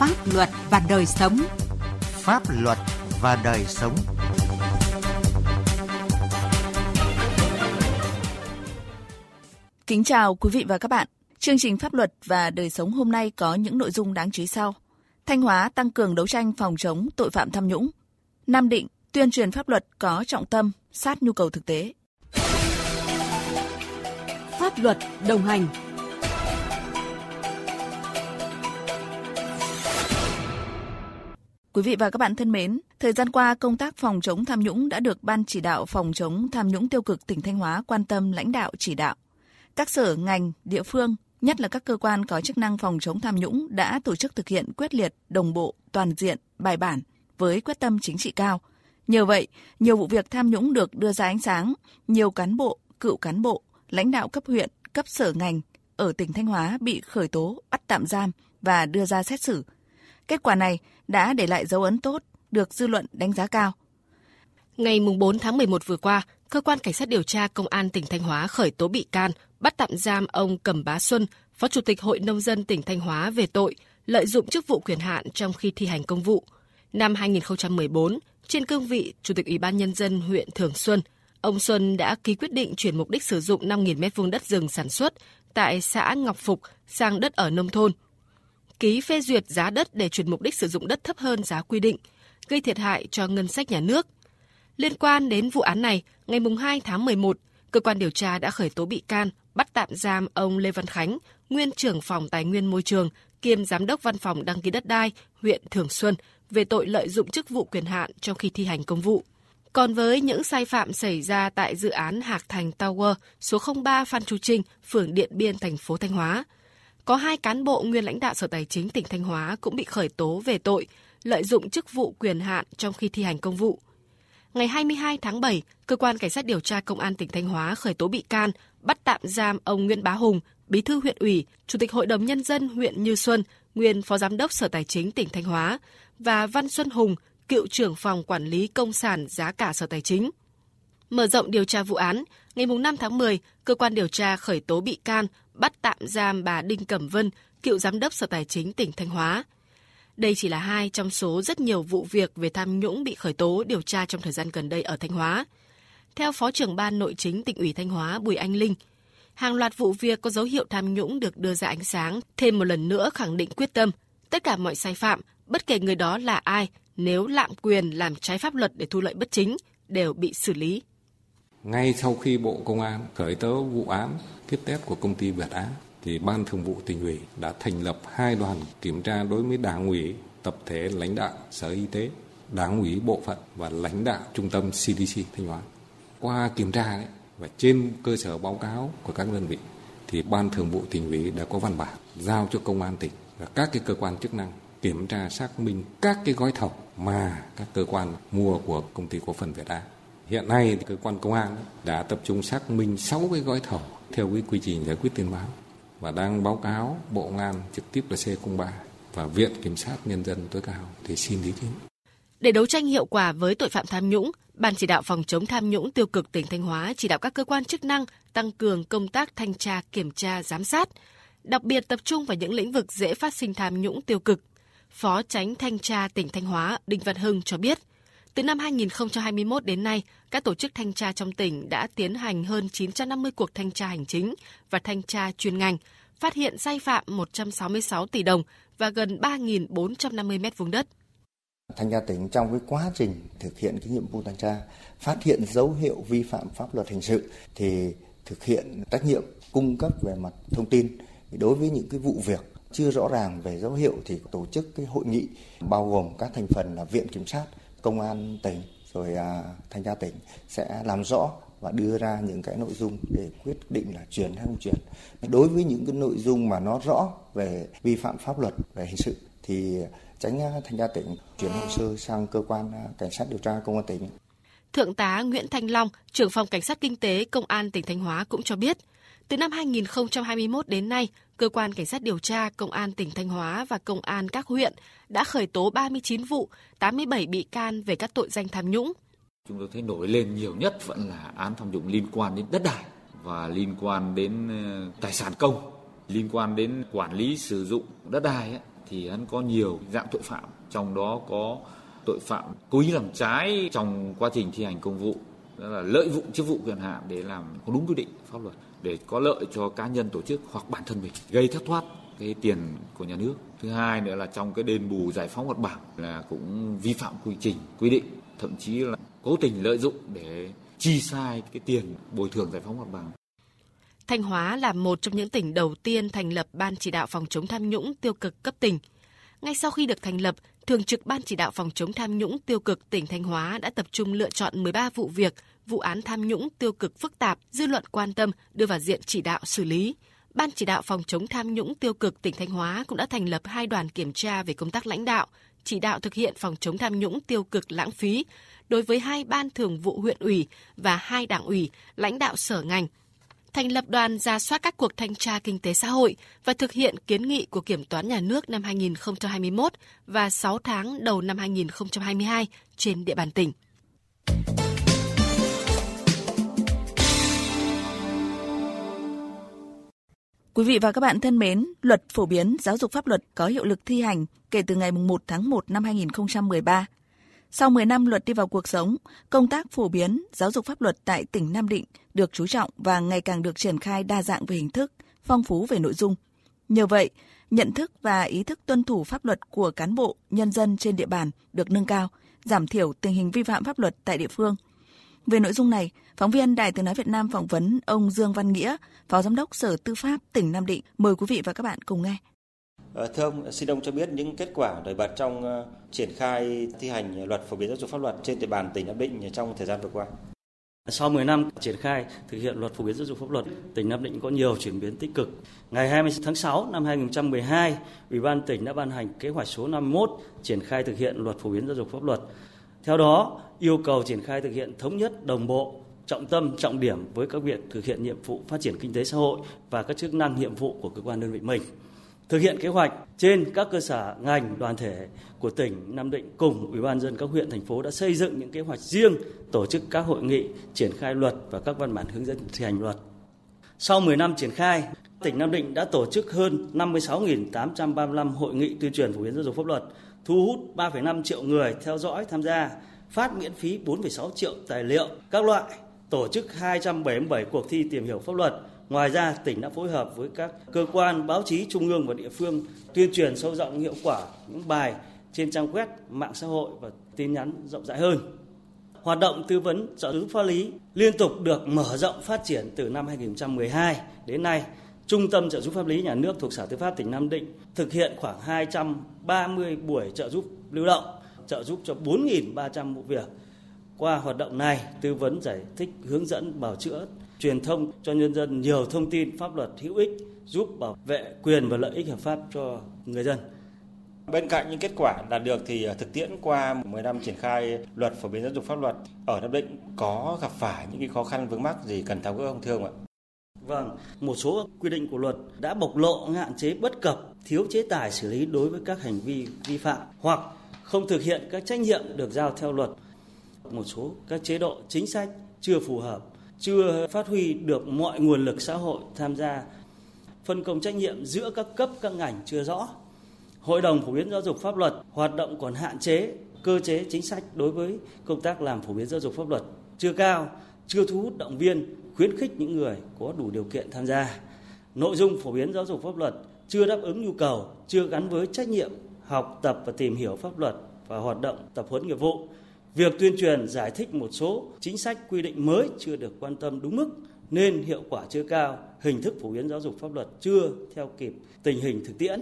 Pháp luật và đời sống. Pháp luật và đời sống. Kính chào quý vị và các bạn. Chương trình Pháp luật và đời sống hôm nay có những nội dung đáng chú ý sau. Thanh Hóa tăng cường đấu tranh phòng chống tội phạm tham nhũng. Nam Định tuyên truyền pháp luật có trọng tâm, sát nhu cầu thực tế. Pháp luật đồng hành Quý vị và các bạn thân mến, thời gian qua công tác phòng chống tham nhũng đã được Ban chỉ đạo phòng chống tham nhũng tiêu cực tỉnh Thanh Hóa quan tâm lãnh đạo chỉ đạo. Các sở ngành, địa phương, nhất là các cơ quan có chức năng phòng chống tham nhũng đã tổ chức thực hiện quyết liệt, đồng bộ, toàn diện, bài bản với quyết tâm chính trị cao. Nhờ vậy, nhiều vụ việc tham nhũng được đưa ra ánh sáng, nhiều cán bộ, cựu cán bộ, lãnh đạo cấp huyện, cấp sở ngành ở tỉnh Thanh Hóa bị khởi tố, bắt tạm giam và đưa ra xét xử. Kết quả này đã để lại dấu ấn tốt, được dư luận đánh giá cao. Ngày 4 tháng 11 vừa qua, Cơ quan Cảnh sát điều tra Công an tỉnh Thanh Hóa khởi tố bị can, bắt tạm giam ông Cẩm Bá Xuân, Phó Chủ tịch Hội Nông dân tỉnh Thanh Hóa về tội lợi dụng chức vụ quyền hạn trong khi thi hành công vụ. Năm 2014, trên cương vị Chủ tịch Ủy ban Nhân dân huyện Thường Xuân, ông Xuân đã ký quyết định chuyển mục đích sử dụng 5.000 m2 đất rừng sản xuất tại xã Ngọc Phục sang đất ở nông thôn. Ký phê duyệt giá đất để chuyển mục đích sử dụng đất thấp hơn giá quy định, gây thiệt hại cho ngân sách nhà nước. Liên quan đến vụ án này, ngày 2 tháng 11, cơ quan điều tra đã khởi tố bị can, bắt tạm giam ông Lê Văn Khánh, nguyên trưởng phòng tài nguyên môi trường, kiêm giám đốc văn phòng đăng ký đất đai huyện Thường Xuân về tội lợi dụng chức vụ quyền hạn trong khi thi hành công vụ. Còn với những sai phạm xảy ra tại dự án Hạc Thành Tower số 03 Phan Chu Trinh, phường Điện Biên, thành phố Thanh Hóa, có hai cán bộ nguyên lãnh đạo Sở Tài chính tỉnh Thanh Hóa cũng bị khởi tố về tội lợi dụng chức vụ quyền hạn trong khi thi hành công vụ. Ngày 22 tháng 7, cơ quan cảnh sát điều tra công an tỉnh Thanh Hóa khởi tố bị can, bắt tạm giam ông Nguyễn Bá Hùng, Bí thư huyện ủy, Chủ tịch Hội đồng nhân dân huyện Như Xuân, nguyên Phó Giám đốc Sở Tài chính tỉnh Thanh Hóa và Văn Xuân Hùng, cựu trưởng phòng quản lý công sản giá cả Sở Tài chính. Mở rộng điều tra vụ án, ngày 5 tháng 10, cơ quan điều tra khởi tố bị can, bắt tạm giam bà Đinh Cẩm Vân, cựu giám đốc Sở Tài chính tỉnh Thanh Hóa. Đây chỉ là hai trong số rất nhiều vụ việc về tham nhũng bị khởi tố điều tra trong thời gian gần đây ở Thanh Hóa. Theo Phó trưởng ban nội chính tỉnh ủy Thanh Hóa Bùi Anh Linh, hàng loạt vụ việc có dấu hiệu tham nhũng được đưa ra ánh sáng, thêm một lần nữa khẳng định quyết tâm, tất cả mọi sai phạm, bất kể người đó là ai, nếu lạm quyền làm trái pháp luật để thu lợi bất chính, đều bị xử lý. Ngay sau khi Bộ Công an khởi tố vụ án kit test của công ty Việt Á, thì Ban Thường vụ tỉnh ủy đã thành lập hai đoàn kiểm tra đối với Đảng ủy, tập thể lãnh đạo Sở Y tế, Đảng ủy bộ phận và lãnh đạo Trung tâm CDC Thanh Hóa. Qua kiểm tra đấy, và trên cơ sở báo cáo của các đơn vị thì Ban Thường vụ tỉnh ủy đã có văn bản giao cho công an tỉnh và các cái cơ quan chức năng kiểm tra xác minh các cái gói thầu mà các cơ quan mua của công ty cổ phần Việt Á. Hiện nay thì cơ quan công an đã tập trung xác minh 6 cái gói thầu theo cái quy trình giải quyết tin báo và đang báo cáo Bộ Công an trực tiếp là C03 và Viện Kiểm sát Nhân dân tối cao để xin ý kiến. Để đấu tranh hiệu quả với tội phạm tham nhũng, Ban chỉ đạo phòng chống tham nhũng tiêu cực tỉnh Thanh Hóa chỉ đạo các cơ quan chức năng tăng cường công tác thanh tra, kiểm tra, giám sát, đặc biệt tập trung vào những lĩnh vực dễ phát sinh tham nhũng tiêu cực. Phó Tránh Thanh tra tỉnh Thanh Hóa Đinh Văn Hưng cho biết, từ năm 2021 đến nay, các tổ chức thanh tra trong tỉnh đã tiến hành hơn 950 cuộc thanh tra hành chính và thanh tra chuyên ngành, phát hiện sai phạm 166 tỷ đồng và gần 3.450 mét vuông đất. Thanh tra tỉnh trong cái quá trình thực hiện cái nhiệm vụ thanh tra, phát hiện dấu hiệu vi phạm pháp luật hình sự thì thực hiện trách nhiệm cung cấp về mặt thông tin đối với những cái vụ việc chưa rõ ràng về dấu hiệu thì tổ chức cái hội nghị bao gồm các thành phần là viện kiểm sát, công an tỉnh rồi à, thanh tra tỉnh sẽ làm rõ và đưa ra những cái nội dung để quyết định là chuyển hay không chuyển. Đối với những cái nội dung mà nó rõ về vi phạm pháp luật về hình sự thì tránh thanh tra tỉnh chuyển hồ sơ sang cơ quan à, cảnh sát điều tra công an tỉnh. Thượng tá Nguyễn Thanh Long, trưởng phòng cảnh sát kinh tế công an tỉnh Thanh Hóa cũng cho biết, từ năm 2021 đến nay, cơ quan cảnh sát điều tra công an tỉnh Thanh Hóa và công an các huyện đã khởi tố 39 vụ, 87 bị can về các tội danh tham nhũng. Chúng tôi thấy nổi lên nhiều nhất vẫn là án tham nhũng liên quan đến đất đai và liên quan đến ờ, tài sản công, liên quan đến quản lý sử dụng đất đai ấy, thì hắn có nhiều dạng tội phạm, trong đó có tội phạm cố ý làm trái trong quá trình thi hành công vụ, đó là lợi dụng chức vụ quyền hạn để làm không đúng quy định pháp luật để có lợi cho cá nhân tổ chức hoặc bản thân mình gây thất thoát cái tiền của nhà nước. Thứ hai nữa là trong cái đền bù giải phóng mặt bằng là cũng vi phạm quy trình quy định, thậm chí là cố tình lợi dụng để chi sai cái tiền bồi thường giải phóng mặt bằng. Thanh Hóa là một trong những tỉnh đầu tiên thành lập Ban chỉ đạo phòng chống tham nhũng tiêu cực cấp tỉnh. Ngay sau khi được thành lập, Thường trực Ban chỉ đạo phòng chống tham nhũng tiêu cực tỉnh Thanh Hóa đã tập trung lựa chọn 13 vụ việc, vụ án tham nhũng tiêu cực phức tạp, dư luận quan tâm đưa vào diện chỉ đạo xử lý. Ban chỉ đạo phòng chống tham nhũng tiêu cực tỉnh Thanh Hóa cũng đã thành lập hai đoàn kiểm tra về công tác lãnh đạo, chỉ đạo thực hiện phòng chống tham nhũng tiêu cực lãng phí đối với hai ban thường vụ huyện ủy và hai đảng ủy, lãnh đạo sở ngành thành lập đoàn ra soát các cuộc thanh tra kinh tế xã hội và thực hiện kiến nghị của Kiểm toán Nhà nước năm 2021 và 6 tháng đầu năm 2022 trên địa bàn tỉnh. Quý vị và các bạn thân mến, luật phổ biến giáo dục pháp luật có hiệu lực thi hành kể từ ngày 1 tháng 1 năm 2013. Sau 10 năm luật đi vào cuộc sống, công tác phổ biến giáo dục pháp luật tại tỉnh Nam Định được chú trọng và ngày càng được triển khai đa dạng về hình thức, phong phú về nội dung. Nhờ vậy, nhận thức và ý thức tuân thủ pháp luật của cán bộ, nhân dân trên địa bàn được nâng cao, giảm thiểu tình hình vi phạm pháp luật tại địa phương. Về nội dung này, phóng viên Đài Tiếng Nói Việt Nam phỏng vấn ông Dương Văn Nghĩa, Phó Giám đốc Sở Tư pháp tỉnh Nam Định. Mời quý vị và các bạn cùng nghe. Ờ, thưa ông, xin ông cho biết những kết quả nổi bật trong ờ, triển khai thi hành luật phổ biến giáo dục pháp luật trên địa bàn tỉnh Nam Định trong thời gian vừa qua. Sau 10 năm triển khai thực hiện luật phổ biến giáo dục pháp luật, tỉnh Nam Định có nhiều chuyển biến tích cực. Ngày 20 tháng 6 năm 2012, Ủy ban tỉnh đã ban hành kế hoạch số 51 triển khai thực hiện luật phổ biến giáo dục pháp luật. Theo đó, yêu cầu triển khai thực hiện thống nhất đồng bộ trọng tâm, trọng điểm với các việc thực hiện nhiệm vụ phát triển kinh tế xã hội và các chức năng nhiệm vụ của cơ quan đơn vị mình thực hiện kế hoạch trên các cơ sở ngành đoàn thể của tỉnh Nam Định cùng Ủy ban dân các huyện thành phố đã xây dựng những kế hoạch riêng tổ chức các hội nghị triển khai luật và các văn bản hướng dẫn thi hành luật. Sau 10 năm triển khai, tỉnh Nam Định đã tổ chức hơn 56.835 hội nghị tuyên truyền phổ biến giáo dục pháp luật, thu hút 3,5 triệu người theo dõi tham gia, phát miễn phí 4,6 triệu tài liệu các loại, tổ chức 277 cuộc thi tìm hiểu pháp luật, Ngoài ra, tỉnh đã phối hợp với các cơ quan báo chí trung ương và địa phương tuyên truyền sâu rộng hiệu quả những bài trên trang web, mạng xã hội và tin nhắn rộng rãi hơn. Hoạt động tư vấn trợ giúp pháp lý liên tục được mở rộng phát triển từ năm 2012 đến nay. Trung tâm trợ giúp pháp lý nhà nước thuộc Sở Tư pháp tỉnh Nam Định thực hiện khoảng 230 buổi trợ giúp lưu động, trợ giúp cho 4.300 vụ việc. Qua hoạt động này, tư vấn giải thích, hướng dẫn, bảo chữa truyền thông cho nhân dân nhiều thông tin pháp luật hữu ích giúp bảo vệ quyền và lợi ích hợp pháp cho người dân. Bên cạnh những kết quả đạt được thì à, thực tiễn qua 10 năm triển khai luật phổ biến giáo dục pháp luật ở Nam Định có gặp phải những cái khó khăn vướng mắc gì cần tháo gỡ không thưa ông ạ? Vâng, một số quy định của luật đã bộc lộ hạn chế bất cập, thiếu chế tài xử lý đối với các hành vi vi phạm hoặc không thực hiện các trách nhiệm được giao theo luật. Một số các chế độ chính sách chưa phù hợp chưa phát huy được mọi nguồn lực xã hội tham gia. Phân công trách nhiệm giữa các cấp, các ngành chưa rõ. Hội đồng phổ biến giáo dục pháp luật, hoạt động còn hạn chế, cơ chế chính sách đối với công tác làm phổ biến giáo dục pháp luật chưa cao, chưa thu hút động viên, khuyến khích những người có đủ điều kiện tham gia. Nội dung phổ biến giáo dục pháp luật chưa đáp ứng nhu cầu, chưa gắn với trách nhiệm học tập và tìm hiểu pháp luật và hoạt động tập huấn nghiệp vụ. Việc tuyên truyền giải thích một số chính sách quy định mới chưa được quan tâm đúng mức nên hiệu quả chưa cao, hình thức phổ biến giáo dục pháp luật chưa theo kịp tình hình thực tiễn,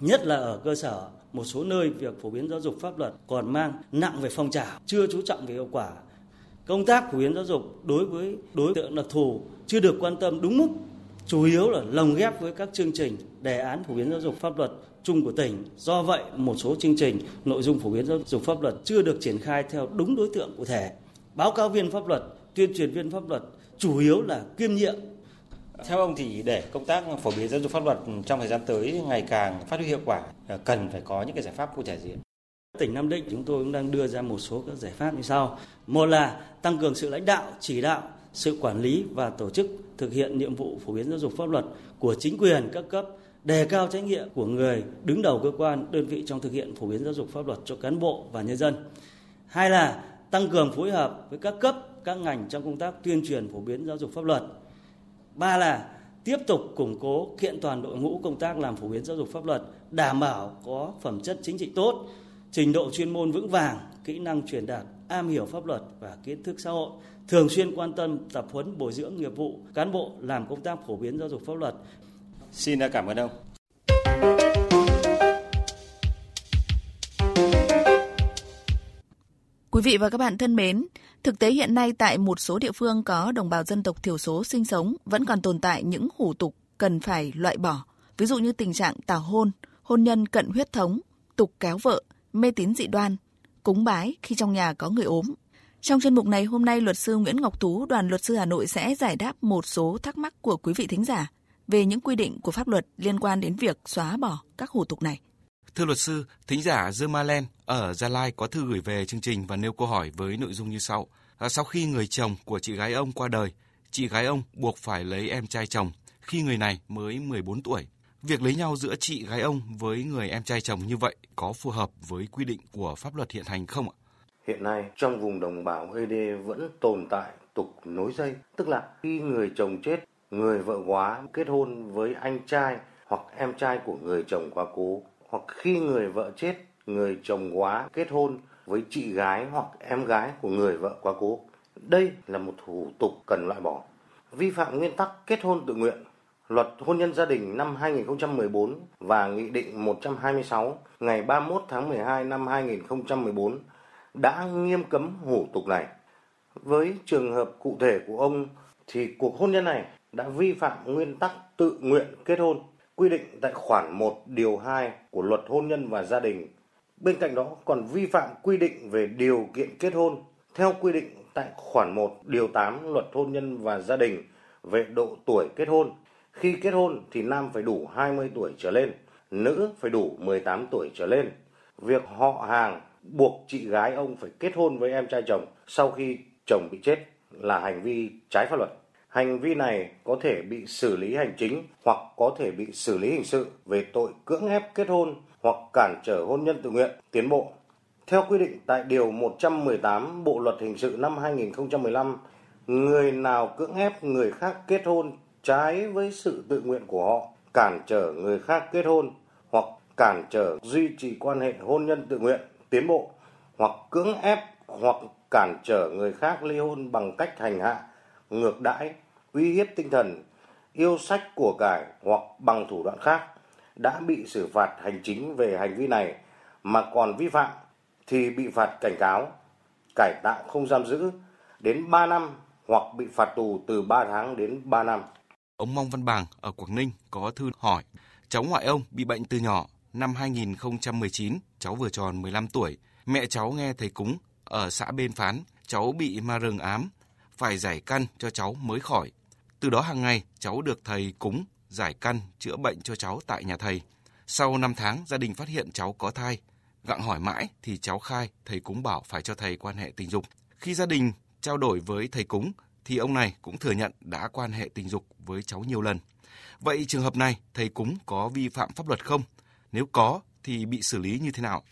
nhất là ở cơ sở một số nơi việc phổ biến giáo dục pháp luật còn mang nặng về phong trào, chưa chú trọng về hiệu quả. Công tác phổ biến giáo dục đối với đối tượng đặc thù chưa được quan tâm đúng mức, chủ yếu là lồng ghép với các chương trình, đề án phổ biến giáo dục pháp luật chung của tỉnh. Do vậy, một số chương trình, nội dung phổ biến giáo dục pháp luật chưa được triển khai theo đúng đối tượng cụ thể. Báo cáo viên pháp luật, tuyên truyền viên pháp luật chủ yếu là kiêm nhiệm. Theo ông thì để công tác phổ biến giáo dục pháp luật trong thời gian tới ngày càng phát huy hiệu quả, cần phải có những cái giải pháp cụ thể gì? Tỉnh Nam Định chúng tôi cũng đang đưa ra một số các giải pháp như sau. Một là tăng cường sự lãnh đạo, chỉ đạo, sự quản lý và tổ chức thực hiện nhiệm vụ phổ biến giáo dục pháp luật của chính quyền các cấp đề cao trách nhiệm của người đứng đầu cơ quan, đơn vị trong thực hiện phổ biến giáo dục pháp luật cho cán bộ và nhân dân. Hai là tăng cường phối hợp với các cấp, các ngành trong công tác tuyên truyền phổ biến giáo dục pháp luật. Ba là tiếp tục củng cố kiện toàn đội ngũ công tác làm phổ biến giáo dục pháp luật, đảm bảo có phẩm chất chính trị tốt, trình độ chuyên môn vững vàng, kỹ năng truyền đạt, am hiểu pháp luật và kiến thức xã hội, thường xuyên quan tâm tập huấn bồi dưỡng nghiệp vụ cán bộ làm công tác phổ biến giáo dục pháp luật. Xin cảm ơn ông. Quý vị và các bạn thân mến, thực tế hiện nay tại một số địa phương có đồng bào dân tộc thiểu số sinh sống vẫn còn tồn tại những hủ tục cần phải loại bỏ, ví dụ như tình trạng tảo hôn, hôn nhân cận huyết thống, tục kéo vợ, mê tín dị đoan, cúng bái khi trong nhà có người ốm. Trong chuyên mục này hôm nay luật sư Nguyễn Ngọc Tú, đoàn luật sư Hà Nội sẽ giải đáp một số thắc mắc của quý vị thính giả về những quy định của pháp luật liên quan đến việc xóa bỏ các hủ tục này. Thưa luật sư, thính giả Dương Ma Len ở Gia Lai có thư gửi về chương trình và nêu câu hỏi với nội dung như sau. À, sau khi người chồng của chị gái ông qua đời, chị gái ông buộc phải lấy em trai chồng khi người này mới 14 tuổi. Việc lấy nhau giữa chị gái ông với người em trai chồng như vậy có phù hợp với quy định của pháp luật hiện hành không ạ? Hiện nay trong vùng đồng bào ED vẫn tồn tại tục nối dây, tức là khi người chồng chết, người vợ quá kết hôn với anh trai hoặc em trai của người chồng quá cố, hoặc khi người vợ chết, người chồng quá kết hôn với chị gái hoặc em gái của người vợ quá cố. Đây là một thủ tục cần loại bỏ. Vi phạm nguyên tắc kết hôn tự nguyện Luật hôn nhân gia đình năm 2014 và Nghị định 126 ngày 31 tháng 12 năm 2014 đã nghiêm cấm hủ tục này. Với trường hợp cụ thể của ông thì cuộc hôn nhân này đã vi phạm nguyên tắc tự nguyện kết hôn quy định tại khoản 1 điều 2 của Luật hôn nhân và gia đình. Bên cạnh đó còn vi phạm quy định về điều kiện kết hôn theo quy định tại khoản 1 điều 8 Luật hôn nhân và gia đình về độ tuổi kết hôn khi kết hôn thì nam phải đủ 20 tuổi trở lên, nữ phải đủ 18 tuổi trở lên. Việc họ hàng buộc chị gái ông phải kết hôn với em trai chồng sau khi chồng bị chết là hành vi trái pháp luật. Hành vi này có thể bị xử lý hành chính hoặc có thể bị xử lý hình sự về tội cưỡng ép kết hôn hoặc cản trở hôn nhân tự nguyện tiến bộ. Theo quy định tại Điều 118 Bộ Luật Hình sự năm 2015, người nào cưỡng ép người khác kết hôn trái với sự tự nguyện của họ, cản trở người khác kết hôn hoặc cản trở duy trì quan hệ hôn nhân tự nguyện tiến bộ hoặc cưỡng ép hoặc cản trở người khác ly hôn bằng cách hành hạ, ngược đãi, uy hiếp tinh thần, yêu sách của cải hoặc bằng thủ đoạn khác đã bị xử phạt hành chính về hành vi này mà còn vi phạm thì bị phạt cảnh cáo, cải tạo không giam giữ đến 3 năm hoặc bị phạt tù từ 3 tháng đến 3 năm. Ông Mong Văn Bàng ở Quảng Ninh có thư hỏi, cháu ngoại ông bị bệnh từ nhỏ, năm 2019 cháu vừa tròn 15 tuổi, mẹ cháu nghe thầy cúng ở xã bên phán, cháu bị ma rừng ám, phải giải căn cho cháu mới khỏi. Từ đó hàng ngày cháu được thầy cúng giải căn chữa bệnh cho cháu tại nhà thầy. Sau 5 tháng gia đình phát hiện cháu có thai, gặng hỏi mãi thì cháu khai thầy cúng bảo phải cho thầy quan hệ tình dục. Khi gia đình trao đổi với thầy cúng thì ông này cũng thừa nhận đã quan hệ tình dục với cháu nhiều lần. Vậy trường hợp này thầy cúng có vi phạm pháp luật không? Nếu có thì bị xử lý như thế nào?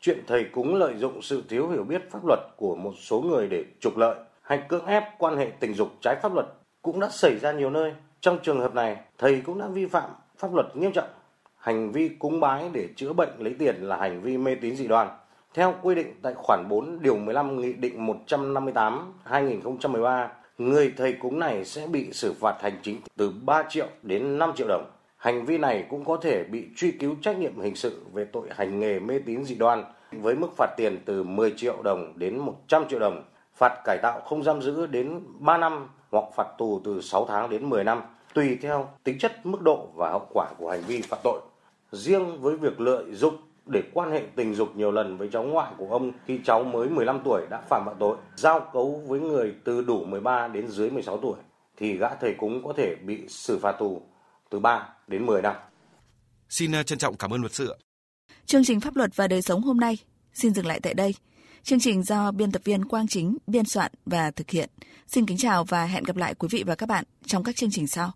Chuyện thầy cúng lợi dụng sự thiếu hiểu biết pháp luật của một số người để trục lợi hay cưỡng ép quan hệ tình dục trái pháp luật cũng đã xảy ra nhiều nơi. Trong trường hợp này, thầy cũng đã vi phạm pháp luật nghiêm trọng. Hành vi cúng bái để chữa bệnh lấy tiền là hành vi mê tín dị đoan. Theo quy định tại khoản 4 điều 15 Nghị định 158 2013 người thầy cúng này sẽ bị xử phạt hành chính từ 3 triệu đến 5 triệu đồng. Hành vi này cũng có thể bị truy cứu trách nhiệm hình sự về tội hành nghề mê tín dị đoan với mức phạt tiền từ 10 triệu đồng đến 100 triệu đồng, phạt cải tạo không giam giữ đến 3 năm hoặc phạt tù từ 6 tháng đến 10 năm, tùy theo tính chất, mức độ và hậu quả của hành vi phạm tội. Riêng với việc lợi dụng để quan hệ tình dục nhiều lần với cháu ngoại của ông khi cháu mới 15 tuổi đã phạm vào tội giao cấu với người từ đủ 13 đến dưới 16 tuổi thì gã thầy cúng có thể bị xử phạt tù từ 3 đến 10 năm. Xin ờ, trân trọng cảm ơn luật sư. Chương trình pháp luật và đời sống hôm nay xin dừng lại tại đây. Chương trình do biên tập viên Quang Chính biên soạn và thực hiện. Xin kính chào và hẹn gặp lại quý vị và các bạn trong các chương trình sau.